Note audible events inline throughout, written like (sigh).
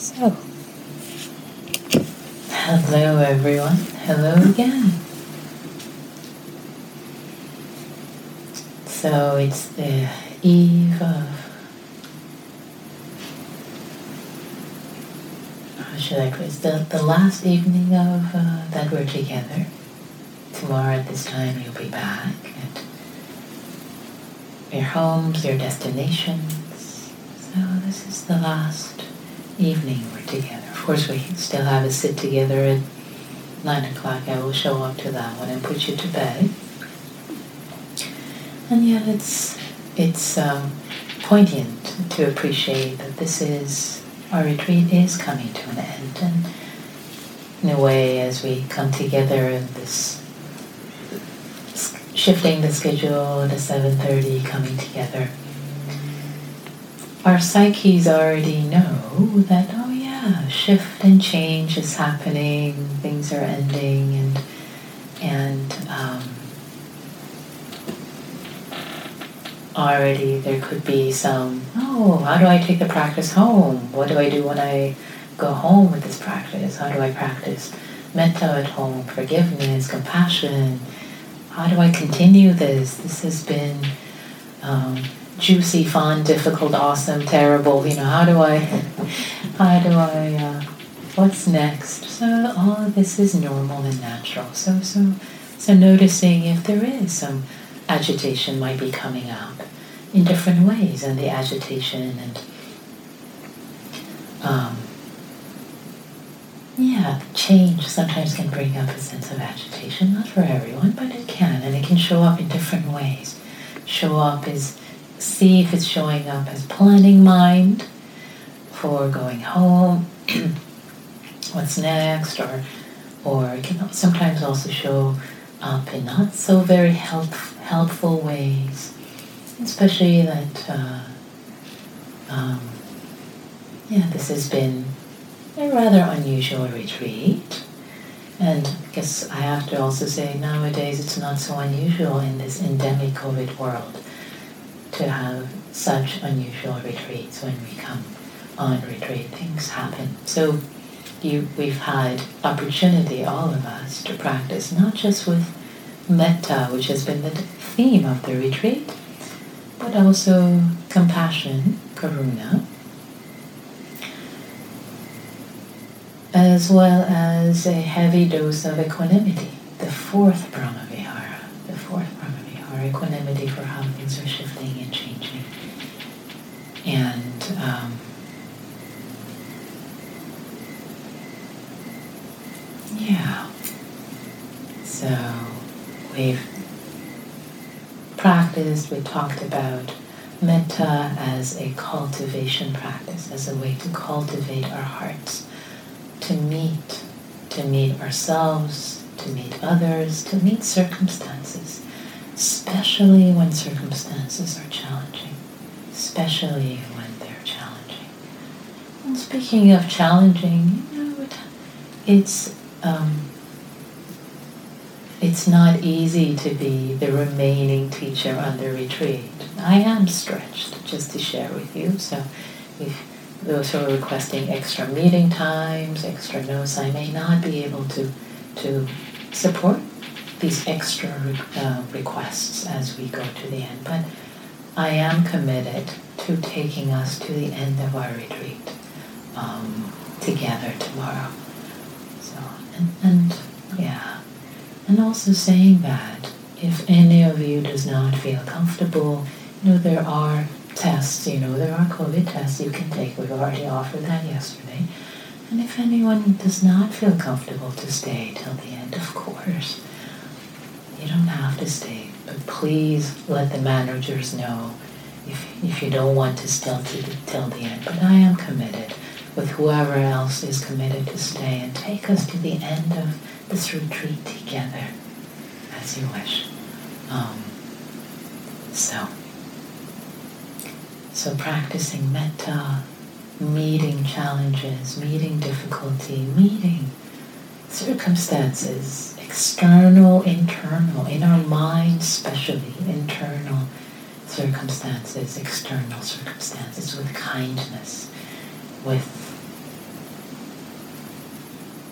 So, hello everyone. Hello again. So it's the eve of. How should I put it? The, the last evening of uh, that we're together. Tomorrow at this time you'll be back at your homes, your destinations. So this is the last evening we're together. Of course, we still have a sit together at nine o'clock. I will show up to that one and put you to bed. And yet, it's it's um, poignant to appreciate that this is our retreat is coming to an end, and in a way, as we come together in this shifting the schedule seven thirty, coming together our psyches already know that, oh yeah, shift and change is happening, things are ending, and, and um, already there could be some, oh, how do I take the practice home? What do I do when I go home with this practice? How do I practice metta at home, forgiveness, compassion? How do I continue this? This has been. Um, juicy, fun, difficult, awesome, terrible. You know, how do I, how do I, uh, what's next? So all of this is normal and natural. So so so noticing if there is some agitation might be coming up in different ways, and the agitation and um, yeah, change sometimes can bring up a sense of agitation. Not for everyone, but it can, and it can show up in different ways. Show up as see if it's showing up as planning mind for going home, (clears throat) what's next, or or it can sometimes also show up in not so very help, helpful ways, especially that uh, um, yeah, this has been a rather unusual retreat. And I guess I have to also say nowadays it's not so unusual in this endemic COVID world to have such unusual retreats when we come on retreat. Things happen. So you, we've had opportunity, all of us, to practice not just with metta, which has been the theme of the retreat, but also compassion, karuna, as well as a heavy dose of equanimity, the fourth Brahma Vihara, the fourth Brahma Vihara, equanimity for how things are shifting and changing. And um, yeah, so we've practiced, we talked about metta as a cultivation practice, as a way to cultivate our hearts, to meet, to meet ourselves, to meet others, to meet circumstances especially when circumstances are challenging, especially when they're challenging. And speaking of challenging, you know, it's um, it's not easy to be the remaining teacher on the retreat. I am stretched, just to share with you. So, if those who are requesting extra meeting times, extra notes, I may not be able to to support these extra uh, requests as we go to the end. But I am committed to taking us to the end of our retreat um, together tomorrow. So, and, and yeah, and also saying that if any of you does not feel comfortable, you know, there are tests, you know, there are COVID tests you can take. We've already offered that yesterday. And if anyone does not feel comfortable to stay till the end, of course, you don't have to stay, but please let the managers know if, if you don't want to stay till, till the end. But I am committed with whoever else is committed to stay and take us to the end of this retreat together as you wish. Um, so, so practicing metta, meeting challenges, meeting difficulty, meeting circumstances, external, internal, in our minds, especially internal circumstances, external circumstances, with kindness, with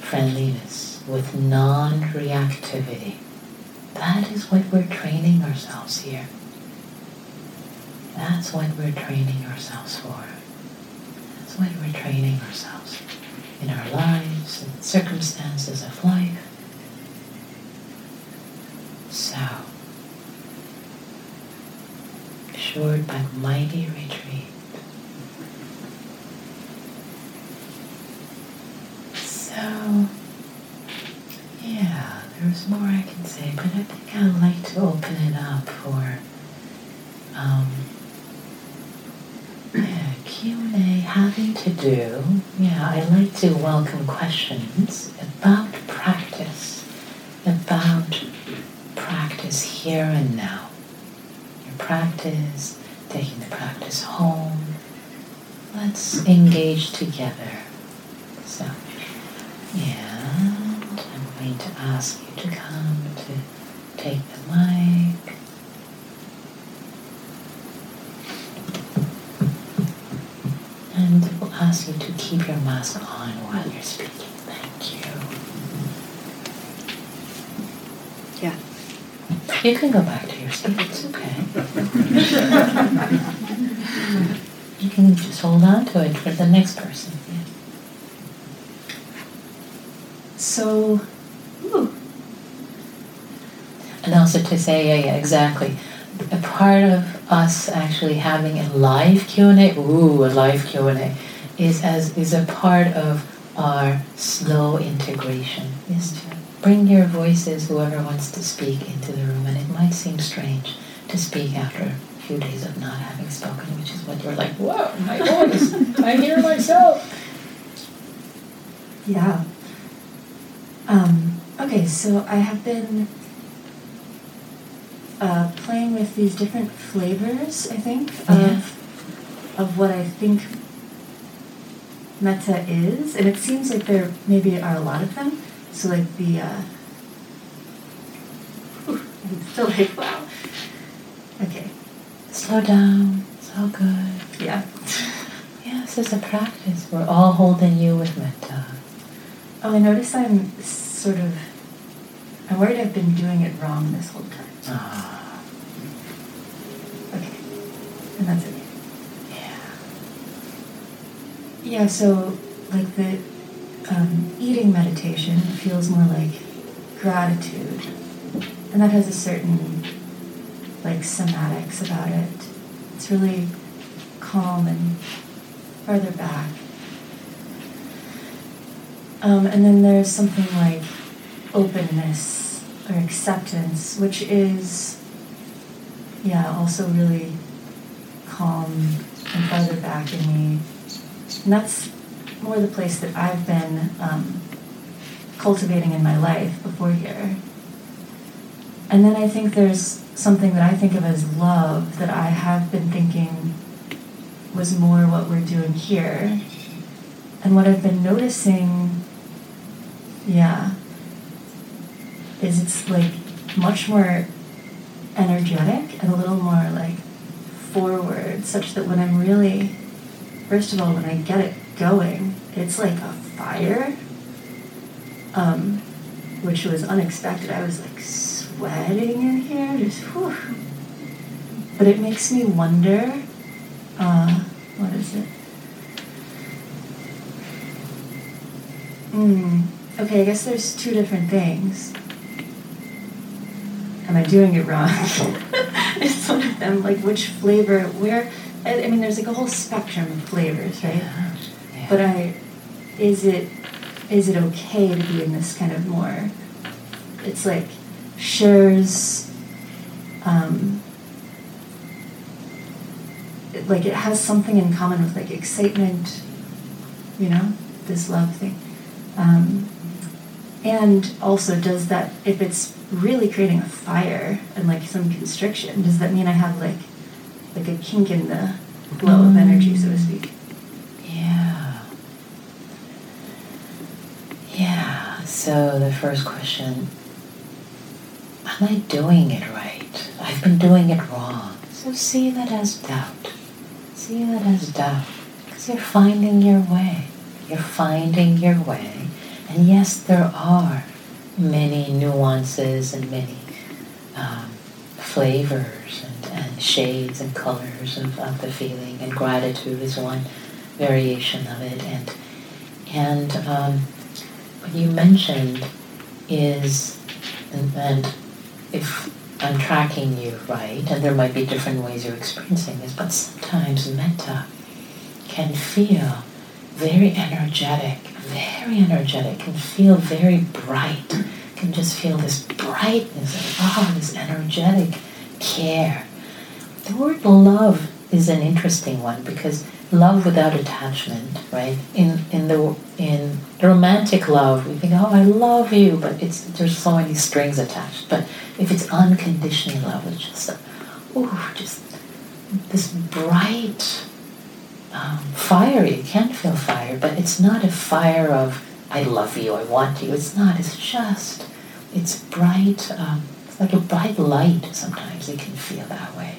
friendliness, with non reactivity. That is what we're training ourselves here. That's what we're training ourselves for. That's what we're training ourselves in our lives and circumstances of life. So, assured but mighty retreat. So, yeah, there's more I can say, but I think I'd like to open it up for um, Q&A having to do, yeah, I like to welcome questions about practice, about practice here and now. Your practice, taking the practice home. Let's engage together. Ask you to come to take the mic. And we'll ask you to keep your mask on while you're speaking. Thank you. Yeah. You can go back to your seat. It's okay. (laughs) you can just hold on to it for the next person. Yeah. So, ooh. And also to say, yeah, yeah, exactly a part of us actually having a live Q&A, ooh, a live Q&A, is as is a part of our slow integration, is to bring your voices, whoever wants to speak, into the room. And it might seem strange to speak after a few days of not having spoken, which is what you're like, whoa, my (laughs) voice, I hear myself. Yeah. Um, okay, so I have been uh, playing with these different flavors, I think, Yeah. of of what I think metta is, and it seems like there maybe are a lot of them. So like the, uh, (laughs) whew, I'm still like wow. Okay, Slow down, it's all good. yeah. Yeah, this is a practice. We're all holding you with metta. Oh, I notice I'm sort of. I'm worried I've been doing it wrong this whole time. Ah, Okay, and that's it. yeah. Yeah, so like the um, eating meditation feels more like gratitude, and that has a certain like somatics about it. It's really calm and farther back. Um, and then there's something like openness or acceptance, which is, yeah, also really calm and farther back in me. And that's more the place that I've been um, cultivating in my life before here. And then I think there's something that I think of as love that I have been thinking was more what we're doing here. And what I've been noticing, yeah, is it's like much more energetic and a little more like forward, such that when I'm really, first of all, when I get it going, it's like a fire, um, which was unexpected. I was like sweating in here, just whew. But it makes me wonder, uh, what is it? Hmm. Okay, I guess there's two different things. Am I doing it wrong? (laughs) it's one of them, like which flavor, where, I, I mean, there's like a whole spectrum of flavors, right? Yeah. Yeah. But I, is it, is it okay to be in this kind of more, it's like shares, um, it- like it has something in common with like excitement, you know, this love thing. Um, and also, does that, if it's really creating a fire and like some constriction, does that mean I have like, like a kink in the flow of energy, so to mm. speak? Yeah. Yeah. So the first question Am I doing it right? I've been doing it wrong. So see that as doubt. See that as doubt. Because you're finding your way. You're finding your way. And yes, there are many nuances and many um, flavors and, and shades and colors of, of the feeling, and gratitude is one variation of it. And and um, what you mentioned is, and, and if I'm tracking you right, and there might be different ways you're experiencing this, but sometimes metta can feel very energetic, very energetic, can feel very bright, can just feel this brightness, oh, this energetic care. The word love is an interesting one because love without attachment, right? In in the in romantic love, we think, oh, I love you, but it's there's so many strings attached. But if it's unconditional love, it's just, oh, just this bright, um, fiery. You can feel fire, but it's not a fire of I love you, I want you. It's not. It's just, it's bright. Um, it's like a bright light. Sometimes you can feel that way.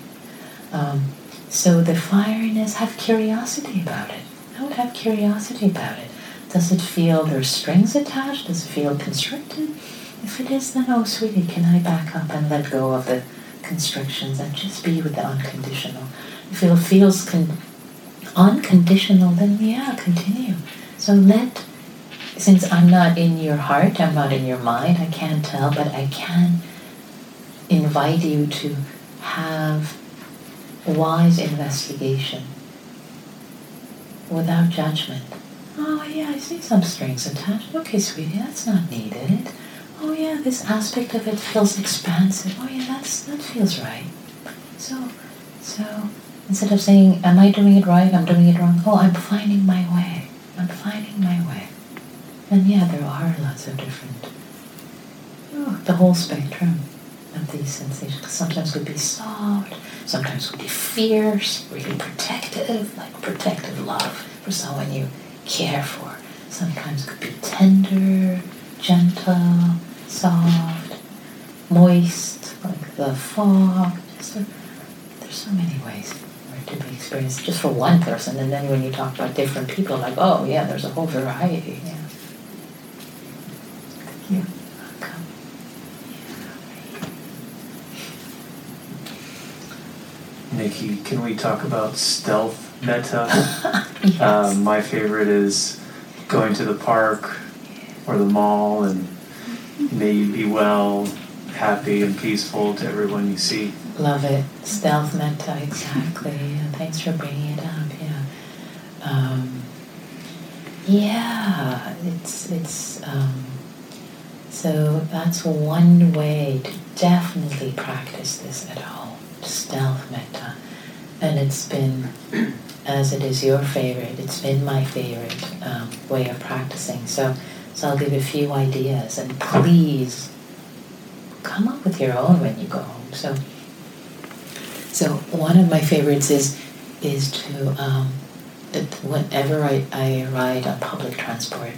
Um, so the fieriness, have curiosity about it. I would have curiosity about it. Does it feel there's strings attached? Does it feel constricted? If it is, then oh, sweetie, can I back up and let go of the constrictions and just be with the unconditional? If it feels con- unconditional, then yeah, continue. So let, since I'm not in your heart, I'm not in your mind, I can't tell, but I can invite you to have wise investigation without judgment. Oh, yeah, I see some strings attached. Okay, sweetie, that's not needed. Oh, yeah, this aspect of it feels expansive. Oh, yeah, that's, that feels right. So, so instead of saying, Am I doing it right? I'm doing it wrong. Oh, I'm finding my way. I'm finding my way. And yeah, there are lots of different, oh, the whole spectrum of these sensations. Sometimes could be soft, sometimes could be fierce, really protective, like protective love for someone you care for. Sometimes could be tender, gentle, soft, moist, like the fog. A, there's so many ways for it to be experienced just for one person. And then when you talk about different people, like, oh yeah, there's a whole variety. Yeah. Thank you. Nikki, can we talk about stealth metta? (laughs) yes. um, my favorite is going to the park or the mall and may you be well, happy, and peaceful to everyone you see. Love it. Stealth metta, exactly. And thanks for bringing it up. Yeah. Um, yeah, it's it's um, so that's one way to definitely practice this at home. Stealth metta, and it's been (clears throat) as it is your favorite. It's been my favorite um, way of practicing. So, so I'll give a few ideas, and please come up with your own when you go home. So, so one of my favorites is is to um, whenever I, I ride on public transport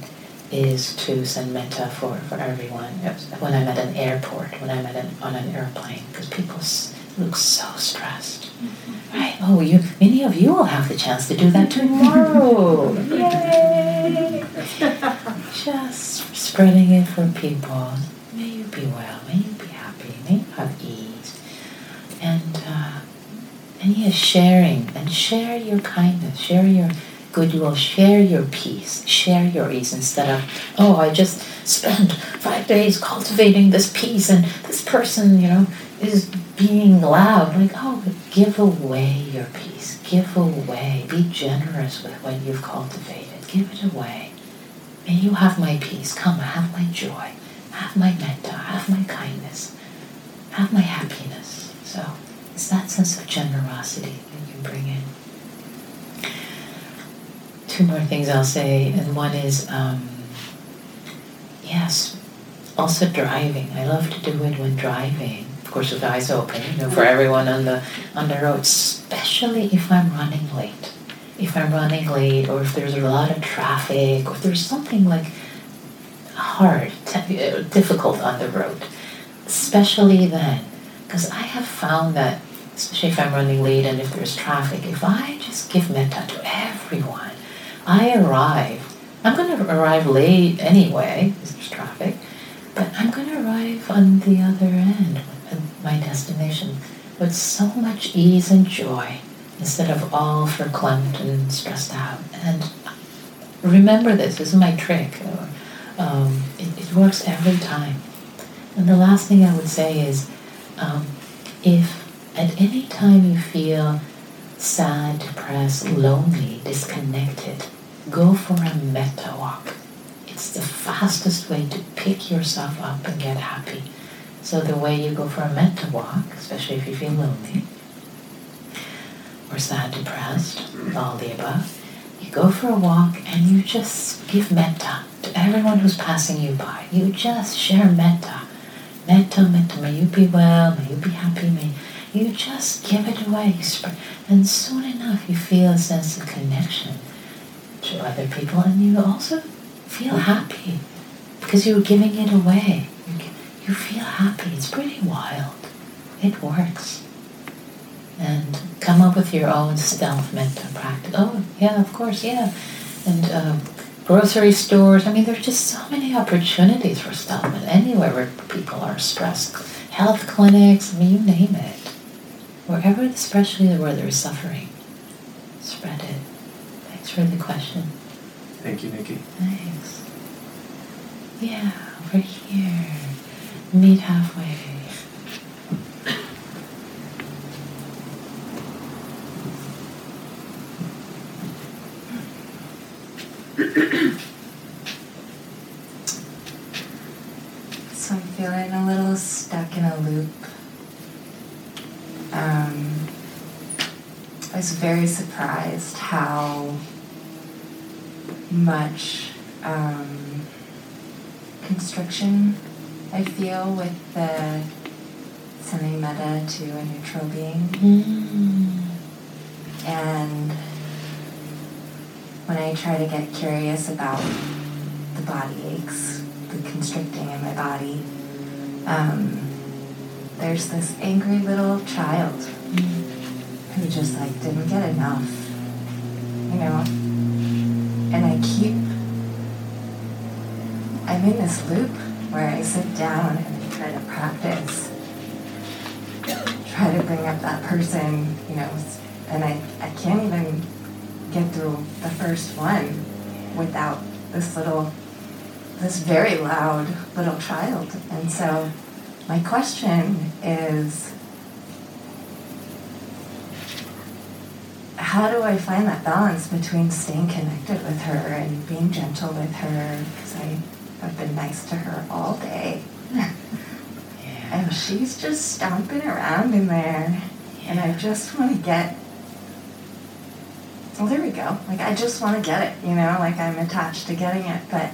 is to send metta for, for everyone. When I'm at an airport, when I'm at an, on an airplane, because people s- look so stressed. Mm-hmm. Right? Oh, you many of you will have the chance to do that tomorrow. (laughs) Yay! (laughs) Just spreading it for people. May you be well. May you be happy. May you have ease. And uh, yes, sharing and share your kindness. Share your goodwill. Share your peace. Share your ease instead of oh, I just spent five days cultivating this peace, and this person, you know, is being loud. Like oh, give away your peace. Give away. Be generous with what you've cultivated. Give it away. May you have my peace. Come, have my joy. Have my metta. Have my kindness. Have my happiness. So it's that sense of generosity that you bring in. Two more things I'll say, and one is um, yes, also driving. I love to do it when driving. Of course, with eyes open, you know, for everyone on the on the road, especially if I'm running late. If I'm running late, or if there's a lot of traffic, or if there's something like hard, uh, difficult on the road, especially then, because I have found that, especially if I'm running late and if there's traffic, if I just give metta to everyone, I arrive I'm going to arrive late anyway, because there's traffic, but I'm going to arrive on the other end my destination with so much ease and joy instead of all verklempt and stressed out. And remember this, this is my trick. Um, it, it, works every time. And the last thing I would say is um, if at any time you feel sad, depressed, lonely, disconnected, go for a metta walk. It's the fastest way to pick yourself up and get happy. So the way you go for a metta walk, especially if you feel lonely, or sad, depressed, all the above, you go for a walk and you just give metta to everyone who's passing you by. You just share metta. Metta, metta, may you be well, may you be happy, may you just give it away. And soon enough, you feel a sense of connection to other people, and you also feel happy because you're giving it away. You feel happy. It's pretty wild. It works. And come up with your own stealth metta practice. Oh, yeah, of course, yeah. And uh, grocery stores. I mean, there's just so many opportunities for metta anywhere where people are stressed. Health clinics, I mean, you name it. Wherever, especially where there's suffering, spread it. Thanks for the question. Thank you, Nikki. Thanks. Yeah, over here. Meet halfway. so I'm feeling a little stuck in a loop um, I was very surprised how much um, constriction I feel with the sending metta to a neutral being. Mm. And when I try to get curious about the body aches, the constricting in my body, um, there's this angry little child who just like didn't get enough, you know. And I keep, I'm in this loop where I sit down and try to practice, try to bring up that person, you know, and I, I can't even get through the first one without this little, this very loud little child. And so my question is how do I find that balance between staying connected with her and being gentle with her? Because I've been nice to her all day. yeah. (laughs) And she's just stomping around in there. Yeah. And I just want to get. Well, there we go. Like, I just want to get it, you know? Like, I'm attached to getting it. But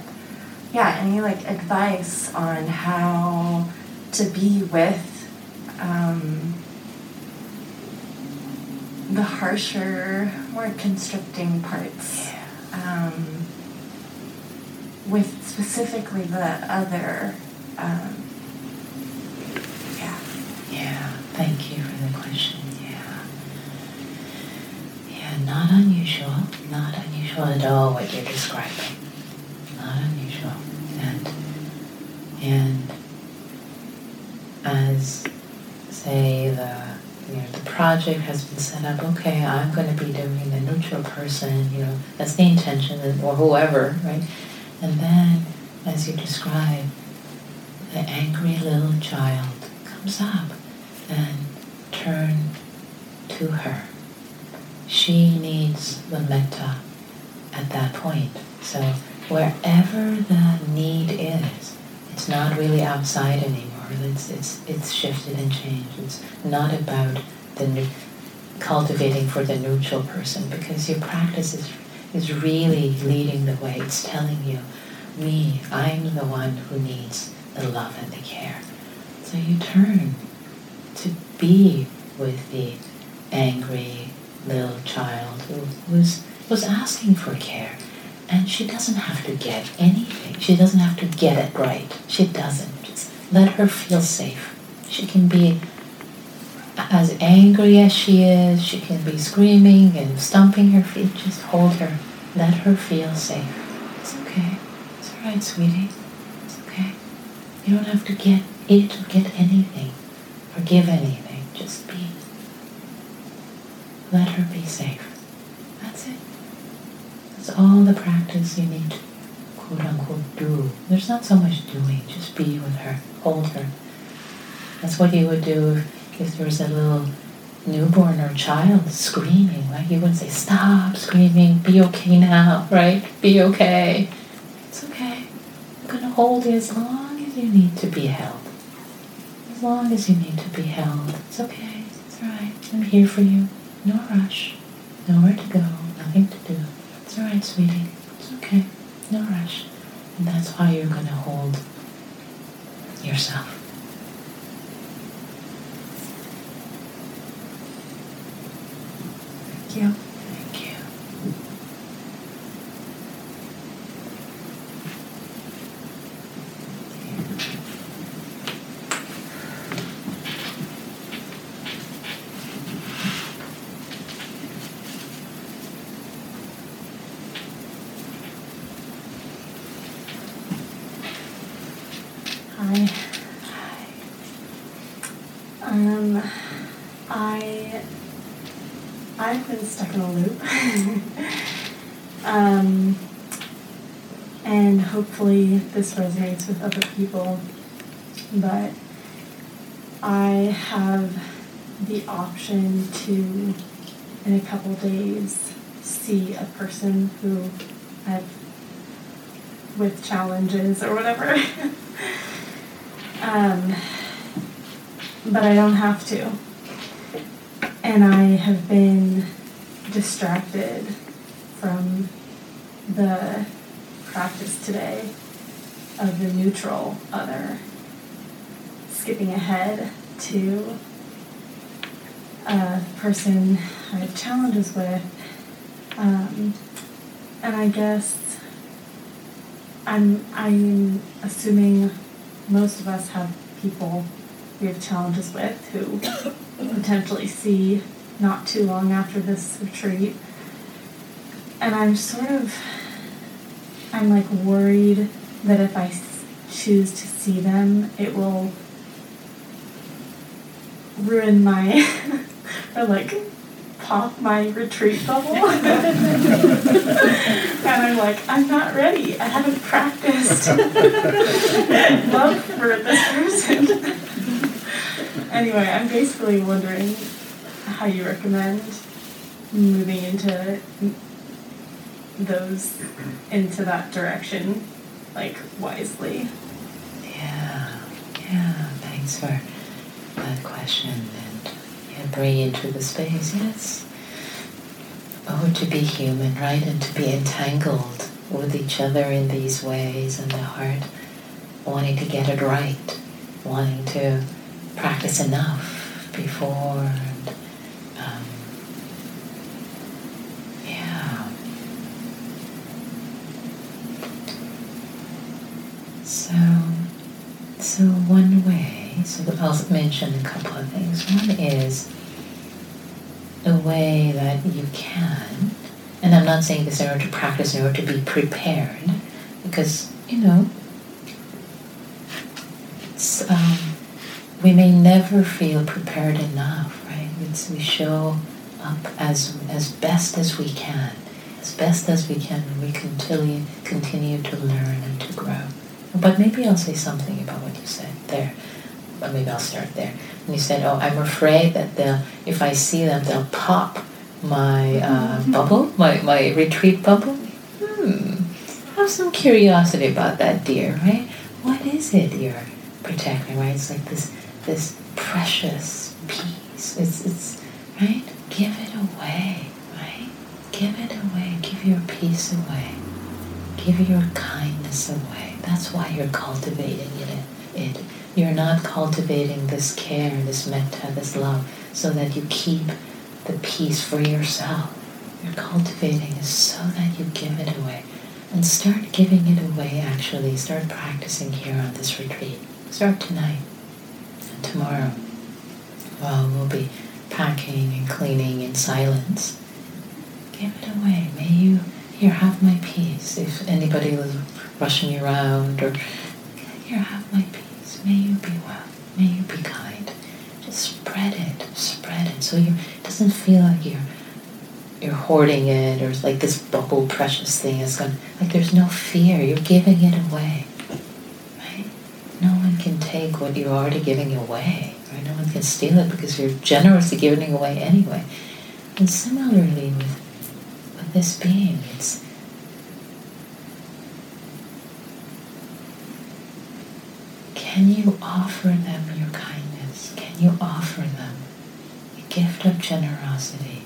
yeah, any like advice on how to be with um, the harsher, more constricting parts. Um, with specifically the other. Um, yeah. Yeah, thank you for the question. Yeah. Yeah, not unusual. Not unusual at all what you're describing. Not unusual. And, and as say the you know the project has been set up okay i'm going to be doing the neutral person you know that's the intention or whoever right? And then as you describe the angry little child comes up and turn to her. She needs the metta at that point. So wherever the need is it's not really outside anymore. It's, it's, it's shifted and changed. It's not about the new, cultivating for the neutral person because your practice is, is really leading the way. It's telling you, me, I'm the one who needs the love and the care. So you turn to be with the angry little child who was, was asking for care. And she doesn't have to get anything. She doesn't have to get it right. She doesn't. Let her feel safe. She can be as angry as she is, she can be screaming and stomping her feet. Just hold her. Let her feel safe. It's okay. It's all right, sweetie. It's okay. You don't have to get it or get anything or give anything. Just be. Let her be safe. That's it. That's all the practice you need to quote unquote do. There's not so much doing, just be with her, hold her. That's what you would do if, if there was a little newborn or child screaming, right? You wouldn't say, Stop screaming, be okay now, right? Be okay. It's okay. I'm going to hold you as long as you need to be held. As long as you need to be held. It's okay. It's alright. I'm here for you. No rush. Nowhere to go. Nothing to do. It's alright, sweetie. It's okay. No rush. And that's why you're going to hold yourself. Thank you. Thank you. Hi. Um, I I've loop. um, and hopefully this resonates with other people. But I have the option to, in a couple days, see a person who I've with challenges or whatever. (laughs) um, but I don't have to. And I have been distracted from the practice today of the neutral other, skipping ahead to a person I have challenges with. Um, and I guess I'm I'm assuming most of us have people we have challenges with who (coughs) potentially see not too long after this retreat. And I'm sort of I'm like worried that if I choose to see them, it will ruin my (laughs) or like pop my retreat bubble. (laughs) and I'm like, I'm not ready. I haven't practiced (laughs) love for this person. anyway, I'm basically wondering how you recommend moving into those into that direction, like wisely. Yeah, yeah, thanks for that question and yeah, bringing into the space. Yes. Oh, to be human, right? And to be entangled with each other in these ways and the heart wanting to get it right, wanting to practice enough before and um, yeah. So, so one way, so I'll mention a couple of things. One is a way that you can, and I'm not saying this in order to practice, in order to be prepared, because, you know, um, we may never feel prepared enough, right? It's, we show up as, as best as we can, as best as we can, and we continue, continue to learn and to grow. But maybe I'll say something about what you said there. But maybe I'll start there. And you said, "Oh, I'm afraid that they'll, if I see them, they'll pop my uh, bubble, my my retreat bubble." Hmm. Have some curiosity about that, dear. Right? What is it you're protecting? Right? It's like this this precious piece. It's it's right. Give it away. Right? Give it away. Give your peace away. Give your kindness away. That's why you're cultivating it. it. You're not cultivating this care, this metta, this love, so that you keep the peace for yourself. You're cultivating it so that you give it away. And start giving it away, actually. Start practicing here on this retreat. Start tonight and tomorrow. While we'll be packing and cleaning in silence. Give it away. May you here, have my peace. If anybody was rushing you around, or here, have my peace. May you be well. May you be kind. Just spread it, spread it, so you it doesn't feel like you're you're hoarding it or like this bubble precious thing is going like there's no fear. You're giving it away. Right? No one can take what you're already giving away. Right? No one can steal it because you're generously giving it away anyway. And similarly with this being it's can you offer them your kindness can you offer them a gift of generosity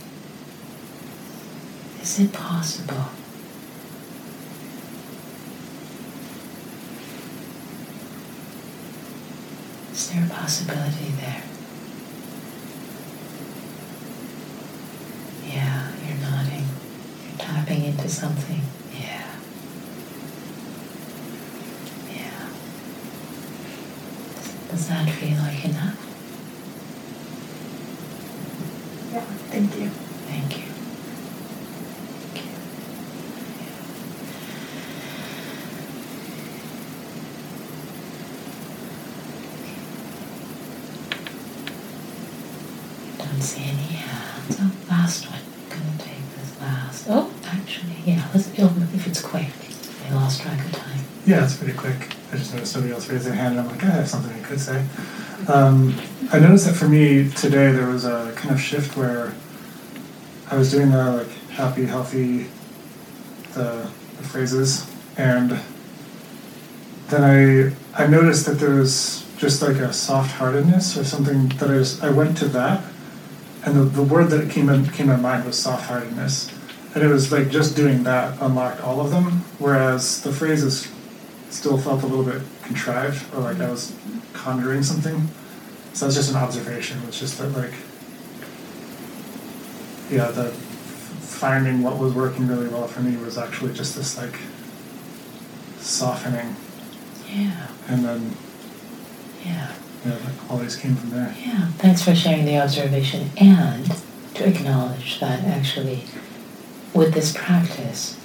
is it possible? Is there a possibility there? Yeah, you're nodding. You're tapping into something. Yeah. Yeah. Does that feel like enough? Yeah, thank you. Thank you. Thank you. Don't see any hands. Oh, last one. Actually, yeah. Let's oh, if it's quick. I lost track of time. Yeah, it's pretty quick. I just noticed somebody else raised their hand, and I'm like, I have something I could say. Um, I noticed that for me today, there was a kind of shift where I was doing the like happy, healthy, the, the phrases, and then I I noticed that there was just like a soft-heartedness or something that I just I went to that, and the, the word that came in came to mind was soft-heartedness, and it was like just doing that unlocked all of them, whereas the phrases still felt a little bit contrived or like I was conjuring something. So that's just an observation. It's just that like yeah, the finding what was working really well for me was actually just this like softening Yeah. and then Yeah. know, like all these came from there. Yeah, thanks for sharing the observation and to acknowledge that actually with this practice,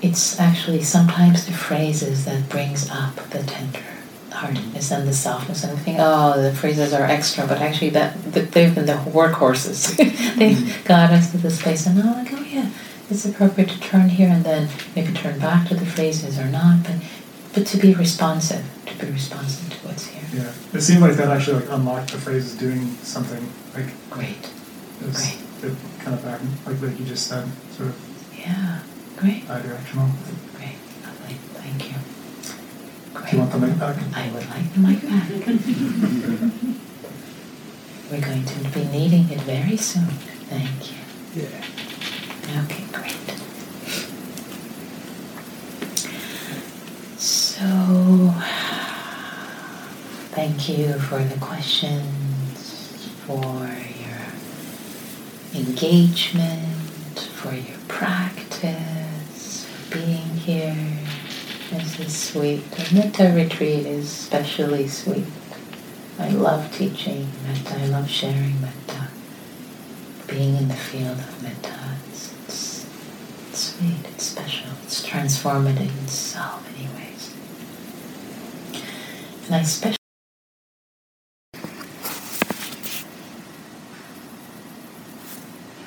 it's actually sometimes the phrases that brings up the tender heartedness and the softness and we think, oh, the phrases are extra, but actually that, that they've been the workhorses. (laughs) they've mm-hmm. got us to this place and I'm like, oh yeah, it's appropriate to turn here and then maybe turn back to the phrases or not, but but to be responsive, to be responsive to what's here. Yeah, it seemed like that actually like unlocked the phrases doing something like Great. Great. It kind of back like like you just said, sort of Yeah. Great. bi-directional. Great. Lovely. Thank you. Great. Do you want the mic back? I would like the mic back. We're going to be needing it very soon. Thank you. Yeah. Okay, great. So, thank you for the questions, for engagement, for your practice, for being here. This is sweet. The Metta retreat is especially sweet. I love teaching Metta. I love sharing Metta. Being in the field of Metta. It's, it's, it's sweet. It's special. It's transformative in so many ways. And I especially